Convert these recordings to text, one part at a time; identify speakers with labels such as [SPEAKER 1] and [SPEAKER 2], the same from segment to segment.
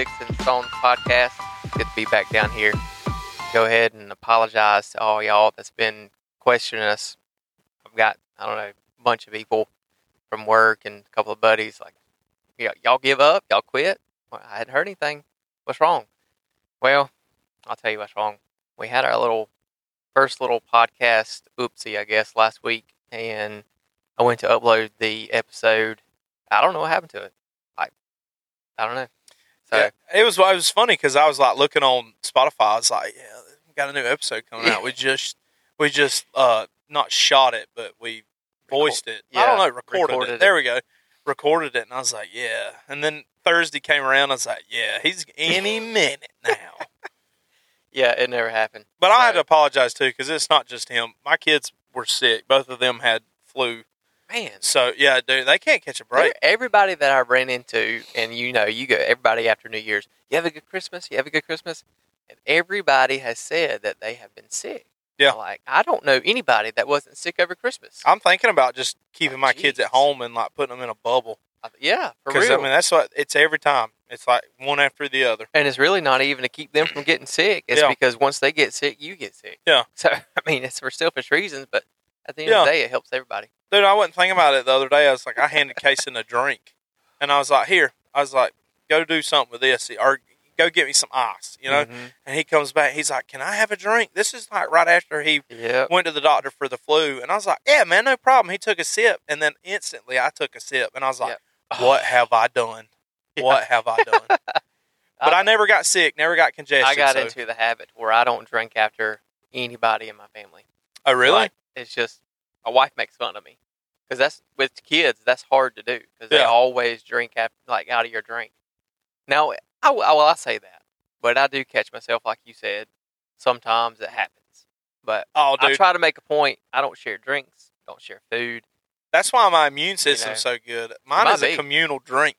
[SPEAKER 1] Sticks and Stones podcast. Good to be back down here. Go ahead and apologize to all y'all that's been questioning us. I've got, I don't know, a bunch of people from work and a couple of buddies like, "Y- y'all give up? Y'all quit? Well, I hadn't heard anything. What's wrong? Well, I'll tell you what's wrong. We had our little first little podcast oopsie, I guess, last week, and I went to upload the episode. I don't know what happened to it. Like, I don't know. So,
[SPEAKER 2] yeah, it was it was funny because I was like looking on Spotify. I was like, yeah, got a new episode coming out. We just we just uh not shot it, but we voiced it. I don't know, recorded,
[SPEAKER 1] recorded
[SPEAKER 2] it.
[SPEAKER 1] it.
[SPEAKER 2] There we go. Recorded it, and I was like, yeah. And then Thursday came around. I was like, yeah, he's any minute now.
[SPEAKER 1] yeah, it never happened.
[SPEAKER 2] But I had to apologize too because it's not just him. My kids were sick. Both of them had flu.
[SPEAKER 1] Man,
[SPEAKER 2] So yeah, dude, they can't catch a break.
[SPEAKER 1] everybody that I ran into, and you know, you go everybody after New Year's. You have a good Christmas. You have a good Christmas. And everybody has said that they have been sick.
[SPEAKER 2] Yeah.
[SPEAKER 1] Like I don't know anybody that wasn't sick over Christmas.
[SPEAKER 2] I'm thinking about just keeping
[SPEAKER 1] Oh,
[SPEAKER 2] my kids at home and like putting them in a bubble.
[SPEAKER 1] I- yeah, for
[SPEAKER 2] Because. I mean, that's what it's every time. It's like one after the other.
[SPEAKER 1] and it's really not even to keep them from getting sick. It's
[SPEAKER 2] Yeah.
[SPEAKER 1] because once they get sick, you get sick.
[SPEAKER 2] Yeah.
[SPEAKER 1] So I mean, it's for selfish reasons, but at the end of the day, it helps everybody.
[SPEAKER 2] Dude, I wasn't thinking about it the other day. I was like, I handed Casey a drink, and I was like, here. I was like, go do something with this, or go get me some ice, you know.
[SPEAKER 1] Mhm.
[SPEAKER 2] And he comes back. He's like, can I have a drink? This is like right after he
[SPEAKER 1] Yep.
[SPEAKER 2] went to the doctor for the flu, and I was like, yeah, man, no problem. He took a sip, and then instantly I took a sip, and I was like,
[SPEAKER 1] Yep.
[SPEAKER 2] what have I done?
[SPEAKER 1] Yeah.
[SPEAKER 2] What have I done? But I never got sick, never got congestion.
[SPEAKER 1] I got
[SPEAKER 2] so-
[SPEAKER 1] into the habit where I don't drink after anybody in my family.
[SPEAKER 2] Oh, really?
[SPEAKER 1] Like, it's just my wife makes fun of me because that's with kids. That's hard to do because they always drink after, like out of your drink. Now, I, will- well, I say that, but I do catch myself, like you said. Sometimes it happens, but
[SPEAKER 2] oh, dude.
[SPEAKER 1] I try to make a point. I don't share drinks, don't share food.
[SPEAKER 2] That's why my immune system's
[SPEAKER 1] know.
[SPEAKER 2] so good. Mine is
[SPEAKER 1] be.
[SPEAKER 2] a communal drink.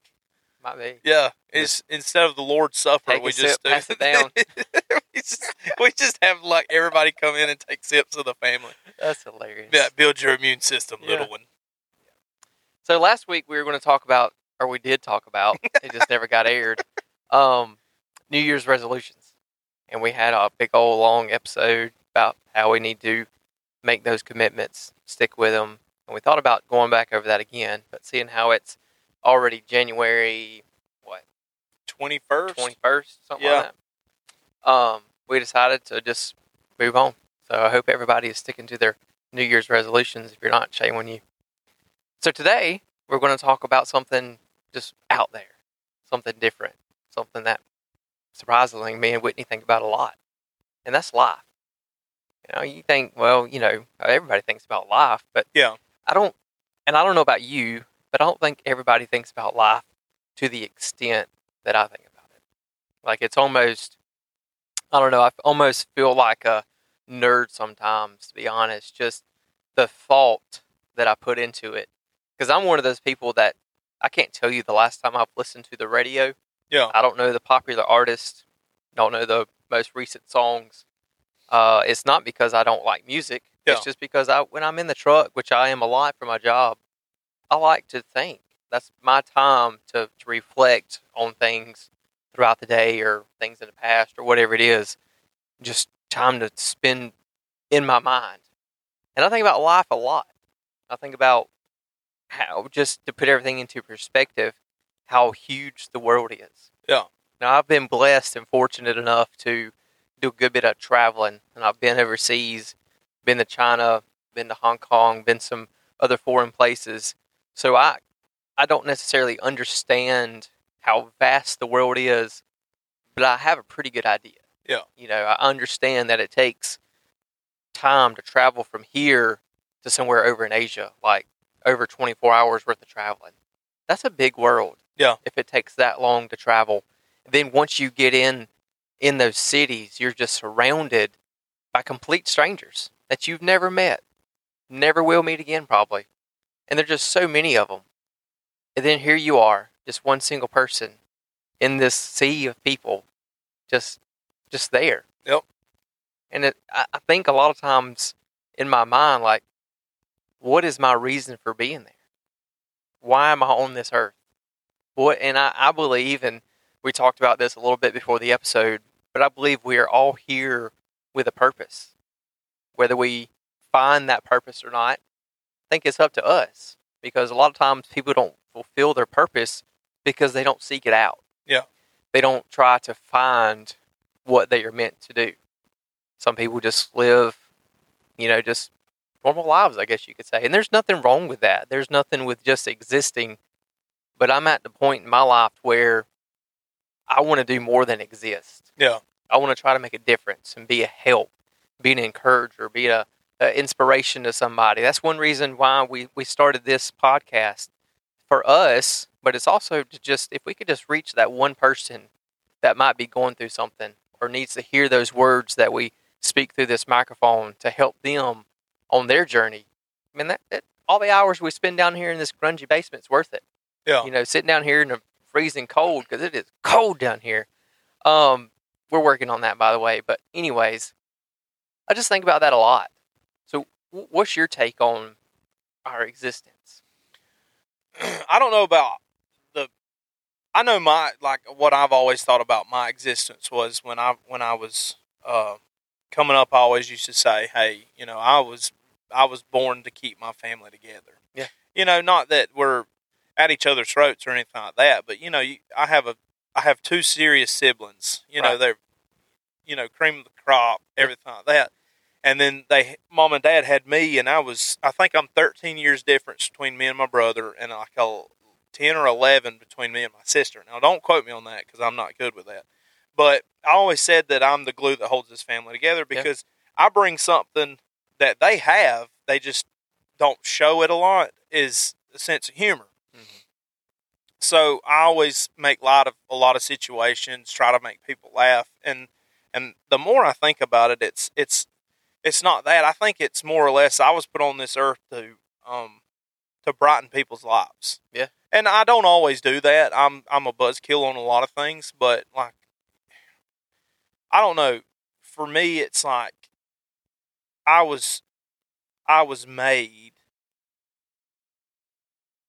[SPEAKER 1] Might be.
[SPEAKER 2] Yeah, it's instead of the Lord's Supper,
[SPEAKER 1] Take
[SPEAKER 2] we
[SPEAKER 1] sip,
[SPEAKER 2] just do-
[SPEAKER 1] pass it down.
[SPEAKER 2] we, just, we just have like everybody come in and take sips of the family.
[SPEAKER 1] That's hilarious.
[SPEAKER 2] Yeah, build your immune system,
[SPEAKER 1] Yeah.
[SPEAKER 2] little one.
[SPEAKER 1] So last week we were going to talk about, or we did talk about, it just never got aired. Um, New Year's resolutions, and we had a big old long episode about how we need to make those commitments, stick with them, and we thought about going back over that again. But seeing how it's already January what
[SPEAKER 2] Twenty first.
[SPEAKER 1] twenty first, something
[SPEAKER 2] Yeah.
[SPEAKER 1] like that, um, we decided to just move on. So I hope everybody is sticking to their New Year's resolutions. If you're not, shame on you. So today we're going to talk about something just out there, something different, something that surprisingly me and Whitney think about a lot, and that's life. You know, you think, well, you know, everybody thinks about life, but
[SPEAKER 2] Yeah.
[SPEAKER 1] I don't, and I don't know about you, but I don't think everybody thinks about life to the extent that I think about it. Like it's almost, I don't know, I almost feel like a nerd sometimes, to be honest. Just the thought that I put into it, because I'm one of those people that I can't tell you the last time I've listened to the radio.
[SPEAKER 2] Yeah.
[SPEAKER 1] I don't know the popular artist, don't know the most recent songs. Uh, it's not because I don't like music. It's just because I, when I'm in the truck, which I am a lot for my job, I like to think. That's my time to, to reflect on things throughout the day or things in the past or whatever it is. Just time to spend in my mind. And I think about life a lot. I think about how, just to put everything into perspective, how huge the world is.
[SPEAKER 2] Yeah.
[SPEAKER 1] Now, I've been blessed and fortunate enough to do a good bit of traveling, and I've been overseas, been to China, been to Hong Kong, been some other foreign places. So I, I don't necessarily understand how vast the world is, but I have a pretty good idea.
[SPEAKER 2] Yeah.
[SPEAKER 1] You know, I understand that it takes time to travel from here to somewhere over in Asia, like over 24 hours worth of traveling. That's a big world.
[SPEAKER 2] Yeah.
[SPEAKER 1] If it takes that long to travel. Then once you get in in those cities, you're just surrounded by complete strangers that you've never met, never will meet again probably. And there's just so many of them. And then here you are, just one single person in this sea of people just just there.
[SPEAKER 2] Yep.
[SPEAKER 1] And it, I, I think a lot of times in my mind, like, what is my reason for being there? Why am I on this earth? Well, and I, I believe, and we talked about this a little bit before the episode, but I believe we are all here with a purpose. Whether we find that purpose or not, think it's up to us because a lot of times people don't fulfill their purpose because they don't seek it out.
[SPEAKER 2] Yeah.
[SPEAKER 1] They don't try to find what they are meant to do. Some people just live, you know, just normal lives, I guess you could say. And there's nothing wrong with that. There's nothing with just existing. But I'm at the point in my life where I want to do more than exist.
[SPEAKER 2] Yeah.
[SPEAKER 1] I want to try to make a difference and be a help, be an encourager, be a, a inspiration to somebody. That's one reason why we, we started this podcast for us, but it's also to just, if we could just reach that one person that might be going through something or needs to hear those words that we speak through this microphone to help them on their journey. I mean, that, that all the hours we spend down here in this grungy basement's worth it.
[SPEAKER 2] Yeah.
[SPEAKER 1] You know, sitting down here in the freezing cold because it is cold down here. Um, we're working on that, by the way. But anyways, I just think about that a lot. So, what's your take on our existence?
[SPEAKER 2] I don't know about the. I know my like what I've always thought about my existence was when I when I was uh, coming up. I always used to say, "Hey, you know, I was I was born to keep my family together."
[SPEAKER 1] Yeah.
[SPEAKER 2] You know, not that we're at each other's throats or anything like that, but you know, you, I have a I have two serious siblings. You know, they're you know cream of the crop, everything like that. And then they, mom and dad had me, and I was, I think I'm 13 years difference between me and my brother, and like a 10 or 11 between me and my sister. Now, don't quote me on that because I'm not good with that. But I always said that I'm the glue that holds this family together
[SPEAKER 1] Yeah.
[SPEAKER 2] because I bring something that they have, they just don't show it a lot, is a sense of humor.
[SPEAKER 1] Mhm.
[SPEAKER 2] So I always make light of a lot of situations, try to make people laugh, and and the more I think about it, it's it's it's not that. I think it's more or less I was put on this earth to um to brighten people's lives.
[SPEAKER 1] Yeah.
[SPEAKER 2] And I don't always do that. I'm I'm a buzzkill on a lot of things, but like I don't know. For me it's like I was I was made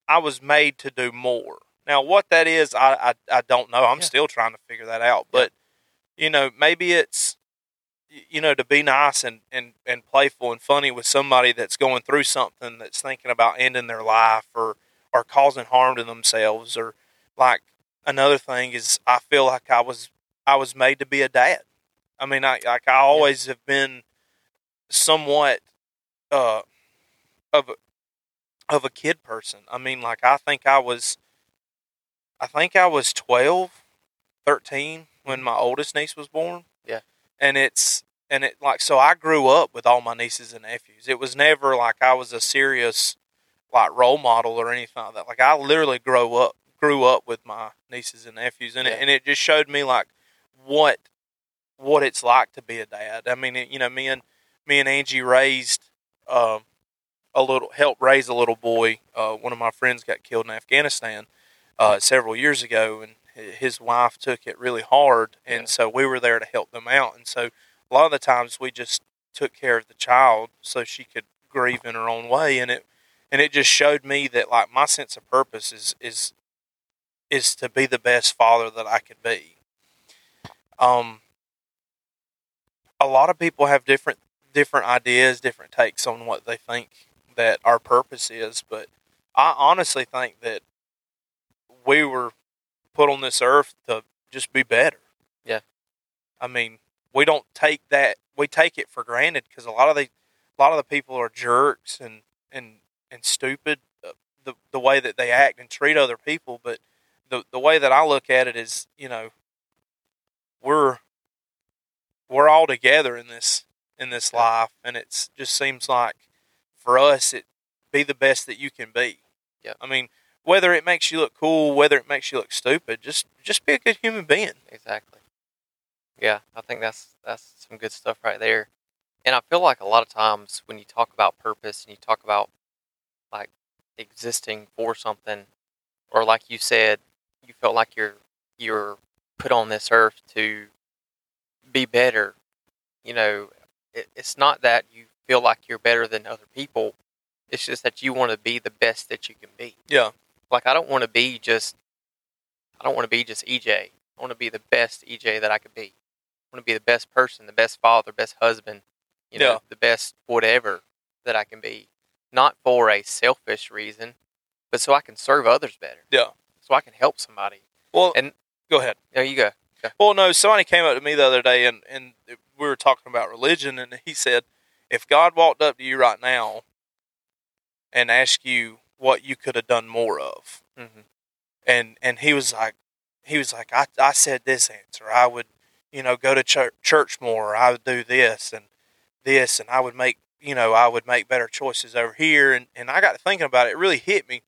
[SPEAKER 2] I was made to do more. Now what that is I I, I don't know. I'm
[SPEAKER 1] Yeah.
[SPEAKER 2] still trying to figure that out. But you know, maybe it's you know to be nice and, and, and playful and funny with somebody that's going through something that's thinking about ending their life or or causing harm to themselves or like another thing is I feel like I was I was made to be a dad. I mean I like I always have been somewhat uh of a, of a kid person. I mean like I think I was I think I was 12, 13 when my oldest niece was born.
[SPEAKER 1] Yeah.
[SPEAKER 2] And it's and it like so I grew up with all my nieces and nephews. It was never like I was a serious like role model or anything like that. Like I literally grow up grew up with my nieces and nephews and
[SPEAKER 1] Yeah.
[SPEAKER 2] it and it just showed me like what what it's like to be a dad. I mean, it, you know, me and me and Angie raised um a little helped raise a little boy. Uh, one of my friends got killed in Afghanistan uh, several years ago, and his wife took it really hard, and
[SPEAKER 1] Yeah.
[SPEAKER 2] so we were there to help them out. And so a lot of the times we just took care of the child so she could grieve in her own way, and it and it just showed me that like my sense of purpose is is is to be the best father that I could be. Um, a lot of people have different different ideas, different takes on what they think that our purpose is, but I honestly think that we were put on this earth to just be better.
[SPEAKER 1] Yeah.
[SPEAKER 2] I mean, we don't take that we take it for granted because a lot of the a lot of the people are jerks and and and stupid uh, the the way that they act and treat other people, but the the way that I look at it is, you know, we're we're all together in this in this life and it's just seems like for us it be the best that you can be.
[SPEAKER 1] Yeah.
[SPEAKER 2] I mean, whether it makes you look cool, whether it makes you look stupid, just just be a good human being.
[SPEAKER 1] Exactly. Yeah, I think that's that's some good stuff right there. And I feel like a lot of times when you talk about purpose and you talk about like existing for something, or like you said, you felt like you're you're put on this earth to be better. You know, it, it's not that you feel like you're better than other people. It's just that you want to be the best that you can be.
[SPEAKER 2] Yeah.
[SPEAKER 1] Like I don't want to be just I don't want to be just EJ. I want to be the best EJ that I could be. I want to be the best person, the best father, best husband, you know,
[SPEAKER 2] Yeah.
[SPEAKER 1] the best whatever that I can be. Not for a selfish reason, but so I can serve others better.
[SPEAKER 2] Yeah.
[SPEAKER 1] So I can help somebody.
[SPEAKER 2] Well,
[SPEAKER 1] And-
[SPEAKER 2] go ahead.
[SPEAKER 1] There you go.
[SPEAKER 2] Well, no, somebody came up to me the other day and, and we were talking about religion, and he said, if God walked up to you right now and asked you what you could have done more of,
[SPEAKER 1] hmm
[SPEAKER 2] and and he was like, he was like, I, I said this answer, I would, you know, go to church, church more, I would do this and this, and I would make, you know, I would make better choices over here, and and I got to thinking about it, it really hit me,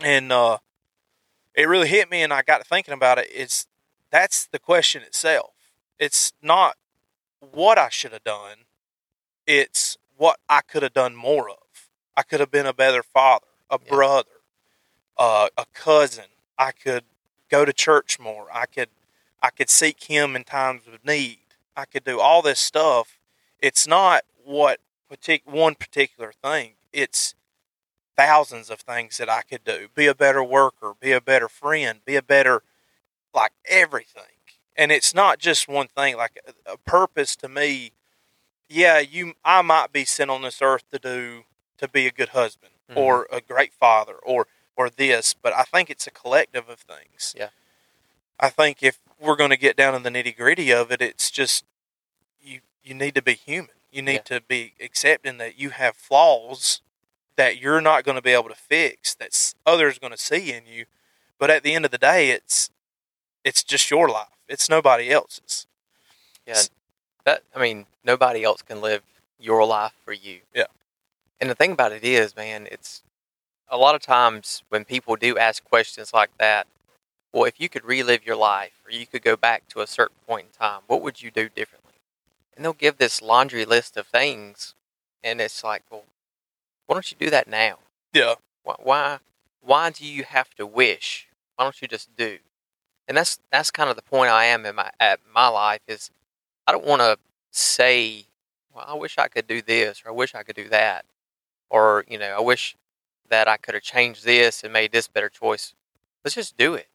[SPEAKER 2] and uh, it really hit me, and I got to thinking about it. It's that's the question itself. It's not what I should have done. It's what I could have done more of. I could have been a better father, a
[SPEAKER 1] Yeah.
[SPEAKER 2] brother, uh, a cousin. I could go to church more. I could I could seek him in times of need. I could do all this stuff. It's not what partic- one particular thing. It's thousands of things that I could do. Be a better worker, be a better friend, be a better like everything. And it's not just one thing like a, a purpose to me. Yeah, you I might be sent on this earth to do to be a good husband
[SPEAKER 1] Mhm.
[SPEAKER 2] or a great father or or this, but I think it's a collective of things.
[SPEAKER 1] Yeah.
[SPEAKER 2] I think if we're going to get down in the nitty gritty of it, it's just you you need to be human. You need to be accepting that you have flaws that you're not going to be able to fix. That others going to see in you, but at the end of the day, it's it's just your life. It's nobody else's.
[SPEAKER 1] Yeah. That I mean, nobody else can live your life for you.
[SPEAKER 2] Yeah.
[SPEAKER 1] And the thing about it is, man, it's a lot of times when people do ask questions like that, well, if you could relive your life or you could go back to a certain point in time, what would you do differently? And they'll give this laundry list of things, and it's like, well, why don't you do that now?
[SPEAKER 2] Yeah.
[SPEAKER 1] Why, why, why do you have to wish? Why don't you just do? And that's that's kind of the point I am in my at my life is I don't want to say, well, I wish I could do this or I wish I could do that, or you know, I wish that I could have changed this and made this better choice. Let's just do it.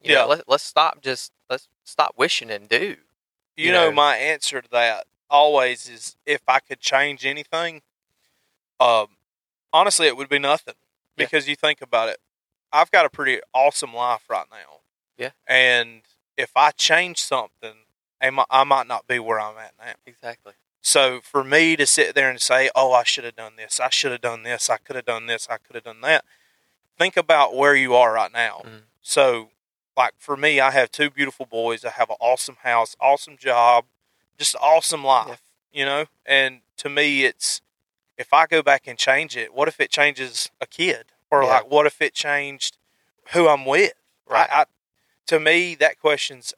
[SPEAKER 1] You
[SPEAKER 2] Yeah.
[SPEAKER 1] Know, let, let's stop. Just let's stop wishing and do.
[SPEAKER 2] You,
[SPEAKER 1] You
[SPEAKER 2] know,
[SPEAKER 1] know-
[SPEAKER 2] my answer to that always is if I could change anything, um, honestly, it would be nothing.
[SPEAKER 1] Yeah.
[SPEAKER 2] Because you think about it, I've got a pretty awesome life right now.
[SPEAKER 1] Yeah.
[SPEAKER 2] And if I change something, I might, I might not be where I'm at now.
[SPEAKER 1] Exactly.
[SPEAKER 2] So for me to sit there and say, "Oh, I should have done this. I should have done this. I could have done this. I could have done that." Think about where you are right now.
[SPEAKER 1] Mhm.
[SPEAKER 2] So, like for me, I have two beautiful boys. I have an awesome house, awesome job, just awesome life. You know, and to me, it's if I go back and change it, what if it changes a kid, or
[SPEAKER 1] Yeah.
[SPEAKER 2] like what if it changed who I'm with?
[SPEAKER 1] Right.
[SPEAKER 2] I, to me, that question's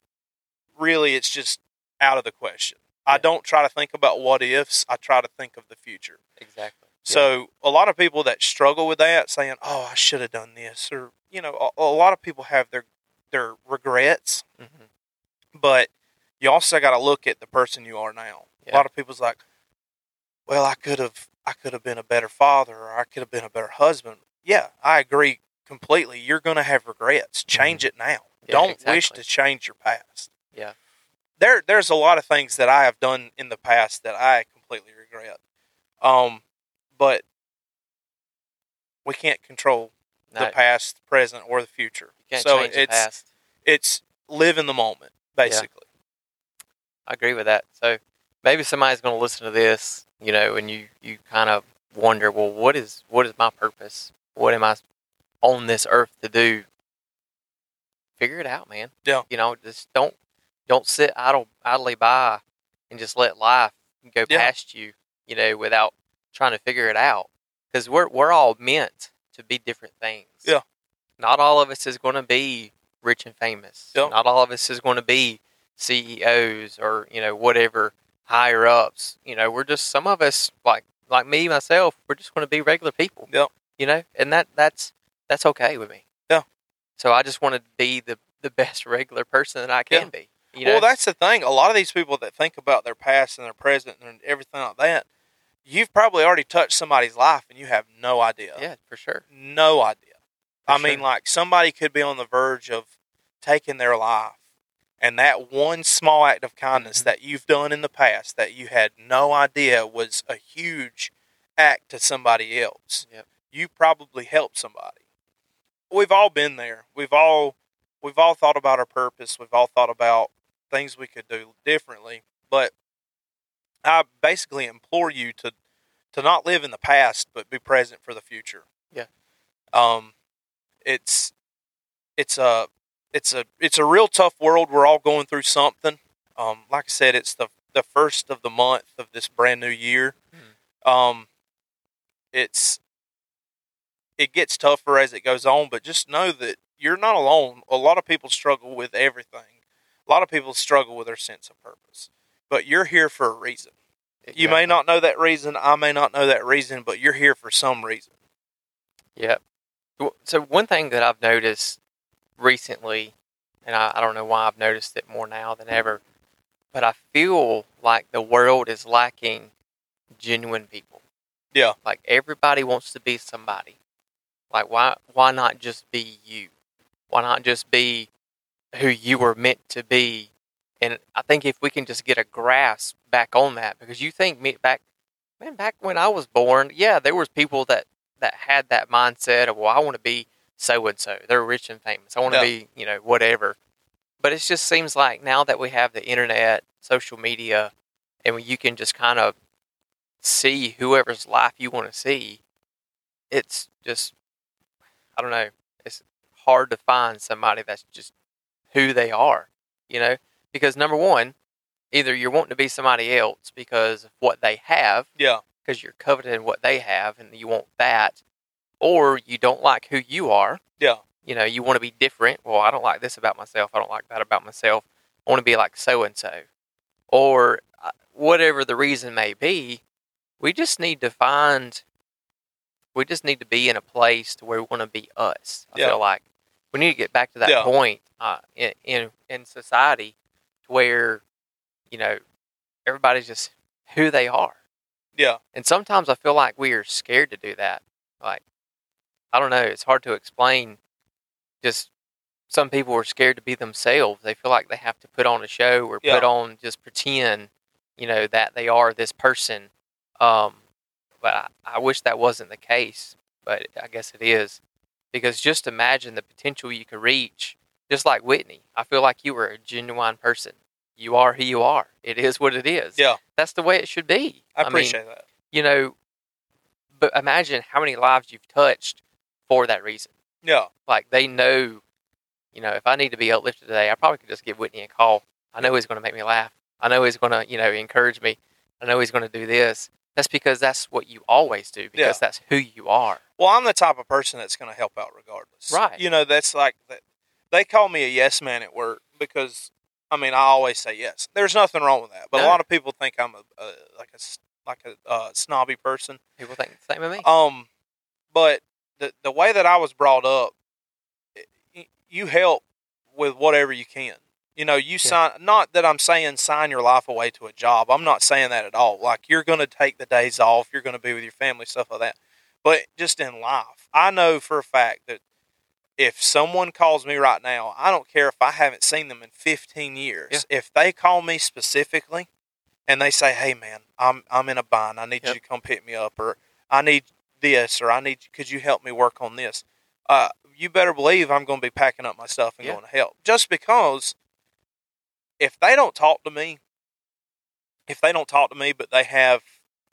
[SPEAKER 2] really it's just out of the question. I don't try to think about what ifs. I try to think of the future.
[SPEAKER 1] Exactly.
[SPEAKER 2] So a lot of people that struggle with that, saying, "Oh, I should have done this," or you know, a, a lot of people have their their regrets,
[SPEAKER 1] Yeah. hmm
[SPEAKER 2] but you also got to look at the person you are now. A lot of people's like, "Well, I could have I could have been a better father, or I could have been a better husband." Yeah, I agree completely. You're going to have regrets. Change it now.
[SPEAKER 1] Mm-hmm. Yeah,
[SPEAKER 2] don't wish to change your past.
[SPEAKER 1] Yeah.
[SPEAKER 2] There, there's a lot of things that I have done in the past that I completely regret. Um, but we can't control
[SPEAKER 1] No,
[SPEAKER 2] the past, present, or the future.
[SPEAKER 1] you can't
[SPEAKER 2] so
[SPEAKER 1] change the
[SPEAKER 2] it's
[SPEAKER 1] past.
[SPEAKER 2] it's live in the moment, basically.
[SPEAKER 1] I agree with that. So maybe somebody's going to listen to this, you know, and you you kind of wonder, well, what is what is my purpose? What am I on this earth to do? Figure it out, man.
[SPEAKER 2] Yeah.
[SPEAKER 1] You know, just don't don't sit idle idly by and just let life go
[SPEAKER 2] Yeah.
[SPEAKER 1] past you, you know, without trying to figure it out. Because we're we're all meant to be different things.
[SPEAKER 2] Yeah.
[SPEAKER 1] Not all of us is going to be rich and famous.
[SPEAKER 2] Yeah.
[SPEAKER 1] Not all of us is going to be CEOs or you know whatever higher ups. You know, we're just some of us like like me myself. We're just going to be regular people.
[SPEAKER 2] Yep.
[SPEAKER 1] You know, and that that's that's okay with me.
[SPEAKER 2] Yeah.
[SPEAKER 1] So I just want to be the the best regular person that I can be. You know.
[SPEAKER 2] Well, that's the thing. A lot of these people that think about their past and their present and everything like that, you've probably already touched somebody's life and you have no idea.
[SPEAKER 1] yeah, for sure.
[SPEAKER 2] No idea. I
[SPEAKER 1] For
[SPEAKER 2] mean, like somebody could be on the verge of taking their life, and that one small act of kindness
[SPEAKER 1] Mhm.
[SPEAKER 2] that you've done in the past that you had no idea was a huge act to somebody else.
[SPEAKER 1] Yep.
[SPEAKER 2] You probably helped somebody. We've all been there. We've all we've all thought about our purpose. We've all thought about things we could do differently. But I basically implore you to to not live in the past, but be present for the future.
[SPEAKER 1] Yeah.
[SPEAKER 2] Um, it's it's a it's a it's a real tough world. We're all going through something. Um, like I said, it's the the first of the month of this brand new year. Um, it's it gets tougher as it goes on, but just know that you're not alone. A lot of people struggle with everything. A lot of people struggle with their sense of purpose, but you're here for a reason. You may not know that reason. I may not know that reason, but you're here for some reason.
[SPEAKER 1] Yep. So one thing that I've noticed recently, and I, I don't know why I've noticed it more now than ever, but I feel like the world is lacking genuine people.
[SPEAKER 2] Yeah.
[SPEAKER 1] Like everybody wants to be somebody. Like why why not just be you? Why not just be who you were meant to be? And I think if we can just get a grasp back on that, because you think me back, man, back when I was born, yeah, there was people that that had that mindset of, well, I want to be so and so. They're rich and famous. I want to
[SPEAKER 2] Yeah.
[SPEAKER 1] be, you know, whatever. But it just seems like now that we have the internet, social media, and you can just kind of see whoever's life you want to see, it's just, I don't know, it's hard to find somebody that's just who they are, you know? Because number one, either you're wanting to be somebody else because of what they have,
[SPEAKER 2] Yeah.
[SPEAKER 1] because you're coveting what they have and you want that, or you don't like who you are.
[SPEAKER 2] Yeah.
[SPEAKER 1] You know, you want to be different. Well, I don't like this about myself. I don't like that about myself. I want to be like so and so. Or uh, whatever the reason may be, we just need to find, we just need to be in a place to where we want to be us. I
[SPEAKER 2] Yeah.
[SPEAKER 1] feel like we need to get back to that
[SPEAKER 2] Yeah.
[SPEAKER 1] point uh, in, in, in society where, you know, everybody's just who they are.
[SPEAKER 2] Yeah.
[SPEAKER 1] And sometimes I feel like we are scared to do that. Like, I don't know. It's hard to explain. Just some people are scared to be themselves. They feel like they have to put on a show or
[SPEAKER 2] Yeah.
[SPEAKER 1] put on, just pretend, you know, that they are this person. Um, but I, I wish that wasn't the case. But I guess it is. Because just imagine the potential you could reach. Just like Whitney, I feel like you were a genuine person. You are who you are. It is what it is.
[SPEAKER 2] Yeah.
[SPEAKER 1] That's the way it should be.
[SPEAKER 2] I
[SPEAKER 1] mean,
[SPEAKER 2] appreciate that.
[SPEAKER 1] you know, but imagine how many lives you've touched for that reason.
[SPEAKER 2] Yeah.
[SPEAKER 1] Like they know, you know, if I need to be uplifted today, I probably could just give Whitney a call. I know he's going to make me laugh. I know he's going to, you know, encourage me. I know he's going to do this. That's because that's what you always do because
[SPEAKER 2] Yeah.
[SPEAKER 1] that's who you are.
[SPEAKER 2] Well, I'm the type of person that's going to help out regardless.
[SPEAKER 1] Right.
[SPEAKER 2] You know, that's like that. They call me a yes man at work because I mean I always say yes. There's nothing wrong with that, but a lot of people think I'm a, a like a like a uh, snobby person.
[SPEAKER 1] People think the same of me.
[SPEAKER 2] Um, but the the way that I was brought up, y- you help with whatever you can. You know, you sign. Not that I'm saying sign your life away to a job. I'm not saying that at all. Like you're going to take the days off. You're going to be with your family, stuff like that. But just in life, I know for a fact that if someone calls me right now, I don't care if I haven't seen them in 15 years.
[SPEAKER 1] Yeah.
[SPEAKER 2] If they call me specifically and they say, "Hey, man, I'm I'm in a bind. I need
[SPEAKER 1] Yep.
[SPEAKER 2] you to come pick me up," or "I need this," or "I need could you help me work on this?" Uh, you better believe I'm going to be packing up my stuff and
[SPEAKER 1] Yeah.
[SPEAKER 2] going to help. Just because if they don't talk to me, if they don't talk to me, but they have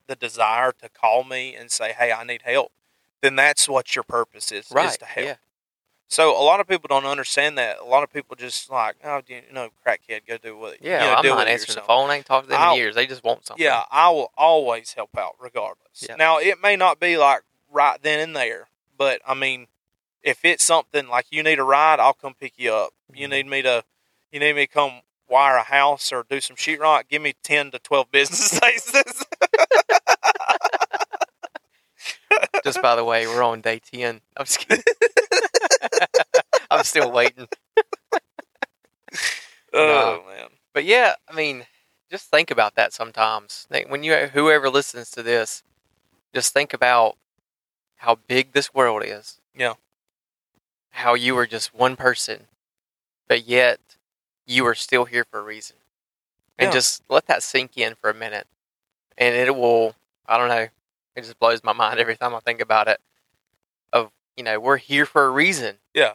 [SPEAKER 2] the desire to call me and say, "Hey, I need help," then that's what your purpose is, is
[SPEAKER 1] right.
[SPEAKER 2] to help.
[SPEAKER 1] Yeah.
[SPEAKER 2] So a lot of people don't understand that. A lot of people just like, oh, you know, crackhead, go do what.
[SPEAKER 1] Yeah.
[SPEAKER 2] you know,
[SPEAKER 1] I'm not answering the phone. I ain't talked to them
[SPEAKER 2] I'll-
[SPEAKER 1] in years. They just want something.
[SPEAKER 2] Yeah, I will always help out regardless.
[SPEAKER 1] Yeah.
[SPEAKER 2] Now it may not be like right then and there, but I mean, if it's something like you need a ride, I'll come pick you up. You
[SPEAKER 1] Mhm.
[SPEAKER 2] need me to, you need me to come wire a house or do some sheetrock. Give me ten to twelve business days.
[SPEAKER 1] Just by the way, we're on day 10. I'm just kidding. I'm still waiting.
[SPEAKER 2] oh man,
[SPEAKER 1] But yeah, I mean, just think about that sometimes. When you whoever listens to this, just think about how big this world is.
[SPEAKER 2] Yeah.
[SPEAKER 1] how you are just one person, but yet you are still here for a reason. And
[SPEAKER 2] Yeah.
[SPEAKER 1] just let that sink in for a minute. And it will, I don't know, it just blows my mind every time I think about it. Of, you know, we're here for a reason.
[SPEAKER 2] Yeah.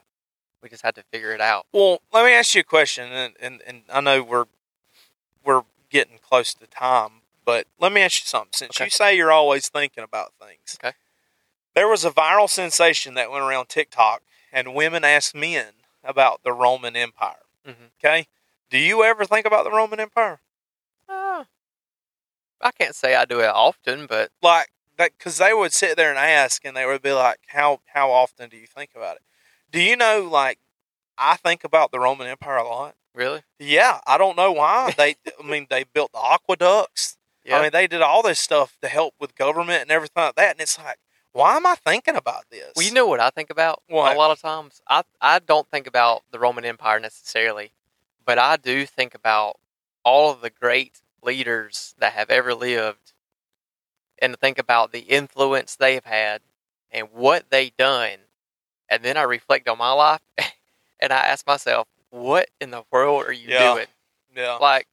[SPEAKER 1] We just had to figure it out.
[SPEAKER 2] Well, let me ask you a question, and, and, and I know we're we're getting close to time, but let me ask you something. Since
[SPEAKER 1] Okay.
[SPEAKER 2] you say you're always thinking about things,
[SPEAKER 1] Okay.
[SPEAKER 2] there was a viral sensation that went around TikTok, and women asked men about the Roman Empire.
[SPEAKER 1] Mhm.
[SPEAKER 2] Okay, do you ever think about the Roman Empire?
[SPEAKER 1] Uh, I can't say I do it often, but
[SPEAKER 2] Like that, because they would sit there and ask, and they would be like, "How how often do you think about it?" Do you know, like, I think about the Roman Empire a lot.
[SPEAKER 1] really?
[SPEAKER 2] Yeah, I don't know why. They, I mean, they built the aqueducts.
[SPEAKER 1] Yeah.
[SPEAKER 2] I mean, they did all this stuff to help with government and everything like that. And it's like, why am I thinking about this?
[SPEAKER 1] Well, you know what I think about
[SPEAKER 2] What?
[SPEAKER 1] a lot of times. I I don't think about the Roman Empire necessarily, but I do think about all of the great leaders that have ever lived, and think about the influence they've had and what they done, and then I reflect on my life, and I ask myself, what in the world are you
[SPEAKER 2] Yeah.
[SPEAKER 1] doing?
[SPEAKER 2] yeah.
[SPEAKER 1] Like,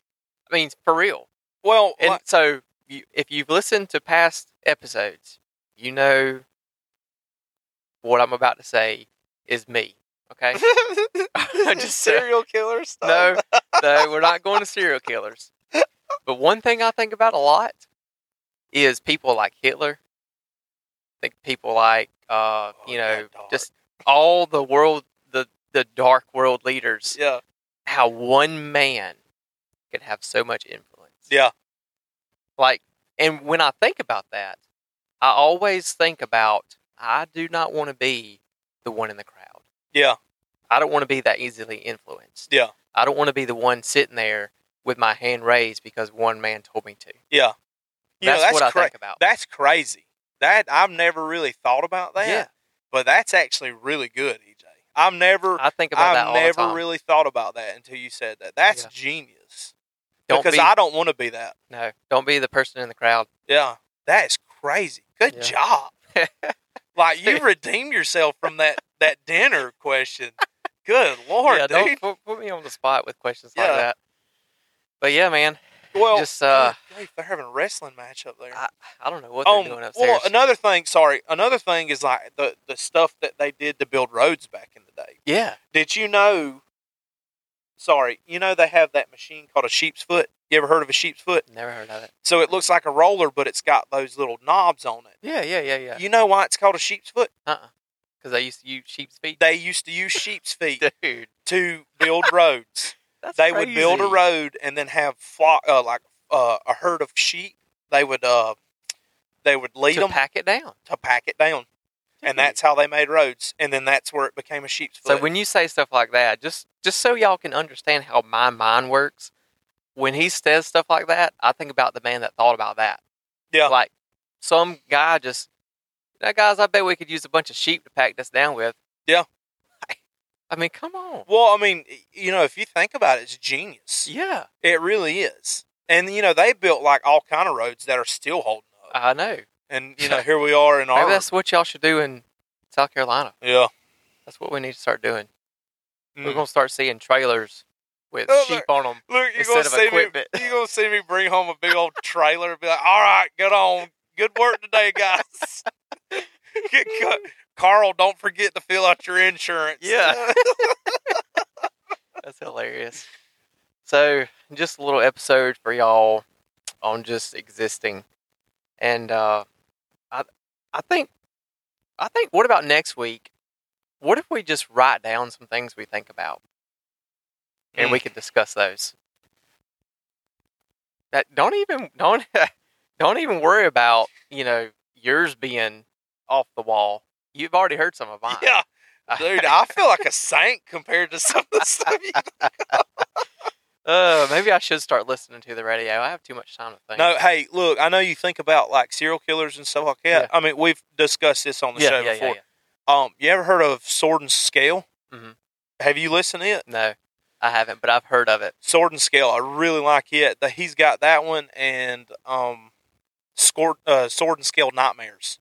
[SPEAKER 1] I mean, for real.
[SPEAKER 2] Well,
[SPEAKER 1] And
[SPEAKER 2] like-
[SPEAKER 1] so, you, if you've listened to past episodes, you know what I'm about to say is me. Okay?
[SPEAKER 2] just serial killer stuff.
[SPEAKER 1] no, no, we're not going to serial killers. But one thing I think about a lot is people like Hitler. I Think people like, uh,
[SPEAKER 2] Oh,
[SPEAKER 1] you know, just all the world, the the dark world leaders.
[SPEAKER 2] Yeah.
[SPEAKER 1] How one man could have so much influence.
[SPEAKER 2] Yeah.
[SPEAKER 1] Like, and when I think about that, I always think about I do not want to be the one in the crowd.
[SPEAKER 2] Yeah.
[SPEAKER 1] I don't want to be that easily influenced.
[SPEAKER 2] Yeah.
[SPEAKER 1] I don't want to be the one sitting there with my hand raised because one man told me to.
[SPEAKER 2] Yeah. You
[SPEAKER 1] That's,
[SPEAKER 2] know, that's
[SPEAKER 1] what I think about.
[SPEAKER 2] That's crazy. That I've never really thought about that.
[SPEAKER 1] Yeah.
[SPEAKER 2] But that's actually really good, EJ. I've never
[SPEAKER 1] I think about that
[SPEAKER 2] I've
[SPEAKER 1] all
[SPEAKER 2] never really thought about that until you said that. That's
[SPEAKER 1] Yeah.
[SPEAKER 2] genius.
[SPEAKER 1] don't
[SPEAKER 2] because
[SPEAKER 1] be,
[SPEAKER 2] I don't want to be that.
[SPEAKER 1] no, don't be the person in the crowd.
[SPEAKER 2] Yeah. That is crazy. Good
[SPEAKER 1] Yeah.
[SPEAKER 2] job. like you redeemed yourself from that that dinner question. Good lord,
[SPEAKER 1] yeah,
[SPEAKER 2] dude.
[SPEAKER 1] don't put, me on the spot with questions like that. But yeah, man,
[SPEAKER 2] well,
[SPEAKER 1] just, uh,
[SPEAKER 2] grief, they're having a wrestling match up there.
[SPEAKER 1] I, I don't know what they're
[SPEAKER 2] Um,
[SPEAKER 1] doing upstairs.
[SPEAKER 2] well, another thing. Sorry, another thing is like the the stuff that they did to build roads back in the day.
[SPEAKER 1] yeah,
[SPEAKER 2] Did you know? Sorry, you know they have that machine called a sheep's foot. You ever heard of a sheep's foot?
[SPEAKER 1] never heard of it.
[SPEAKER 2] So it looks like a roller, but it's got those little knobs on it.
[SPEAKER 1] Yeah, yeah, yeah, yeah.
[SPEAKER 2] You know why it's called a sheep's foot?
[SPEAKER 1] Uh, uh because they used to use sheep's feet.
[SPEAKER 2] They used to use sheep's feet
[SPEAKER 1] Dude,
[SPEAKER 2] to build roads.
[SPEAKER 1] that's
[SPEAKER 2] they would build a road and then have flock, uh, like uh, a herd of sheep. They would uh, they would lead
[SPEAKER 1] to
[SPEAKER 2] them
[SPEAKER 1] pack it down,
[SPEAKER 2] to pack it down, and that's how they made roads. And then that's where it became a sheep's foot.
[SPEAKER 1] So when you say stuff like that, just just so y'all can understand how my mind works, when he says stuff like that, I think about the man that thought about that.
[SPEAKER 2] Yeah.
[SPEAKER 1] Like some guy just that guys, I bet we could use a bunch of sheep to pack this down with.
[SPEAKER 2] Yeah.
[SPEAKER 1] I mean, come on.
[SPEAKER 2] well, I mean, you know, if you think about it, it's genius.
[SPEAKER 1] Yeah.
[SPEAKER 2] It really is. And you know, they built like all kind of roads that are still holding up.
[SPEAKER 1] I know.
[SPEAKER 2] And you know, here we are in
[SPEAKER 1] Maybe
[SPEAKER 2] our
[SPEAKER 1] that's what y'all should do in South Carolina.
[SPEAKER 2] yeah.
[SPEAKER 1] That's what we need to start doing. We're
[SPEAKER 2] Mm.
[SPEAKER 1] gonna start seeing trailers with
[SPEAKER 2] Oh,
[SPEAKER 1] sheep on them.
[SPEAKER 2] Look, you're
[SPEAKER 1] instead
[SPEAKER 2] gonna
[SPEAKER 1] of
[SPEAKER 2] see me.
[SPEAKER 1] equipment.
[SPEAKER 2] You're gonna see me bring home a big old trailer and be like, "All right, good on, good work today, guys." Get cut. Carl, don't forget to fill out your insurance.
[SPEAKER 1] Yeah. That's hilarious. So, just a little episode for y'all on just existing, and uh, I, I think, I think. What about next week? What if we just write down some things we think about, and we mm. could discuss those? That don't even don't don't even worry about you know yours being off the wall. You've already heard some of mine.
[SPEAKER 2] yeah, dude. I feel like a saint compared to some of the stuff.
[SPEAKER 1] Uh, maybe I should start listening to the radio. I have too much time to think.
[SPEAKER 2] No, hey, look. I know you think about like serial killers and stuff like that.
[SPEAKER 1] Yeah.
[SPEAKER 2] I mean, we've discussed this on the
[SPEAKER 1] yeah,
[SPEAKER 2] show
[SPEAKER 1] yeah,
[SPEAKER 2] before.
[SPEAKER 1] yeah, yeah.
[SPEAKER 2] Um, you ever heard of Sword and Scale?
[SPEAKER 1] Mhm.
[SPEAKER 2] Have you listened to it?
[SPEAKER 1] No, I haven't, but I've heard of it.
[SPEAKER 2] Sword and Scale. I really like it. The, he's got that one and um, Sword, uh, Sword and Scale Nightmares,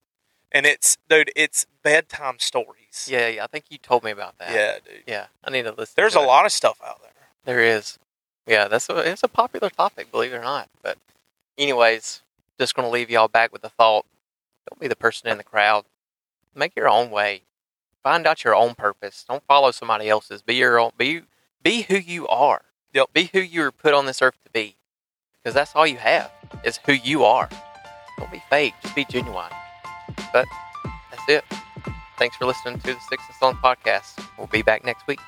[SPEAKER 2] and it's dude, it's bedtime stories.
[SPEAKER 1] Yeah, yeah. I think you told me about that.
[SPEAKER 2] Yeah, dude.
[SPEAKER 1] Yeah. I need to listen.
[SPEAKER 2] There's
[SPEAKER 1] to
[SPEAKER 2] a
[SPEAKER 1] it.
[SPEAKER 2] lot of stuff out there.
[SPEAKER 1] There is. Yeah, that's a it's a popular topic, believe it or not. But anyways, just gonna leave y'all back with the thought. Don't be the person in the crowd. Make your own way. Find out your own purpose. Don't follow somebody else's. Be your own be be who you are. Be who you were put on this earth to be. Because that's all you have is who you are. Don't be fake, just be genuine. But that's it. Thanks for listening to the Sticks and Stones podcast. We'll be back next week.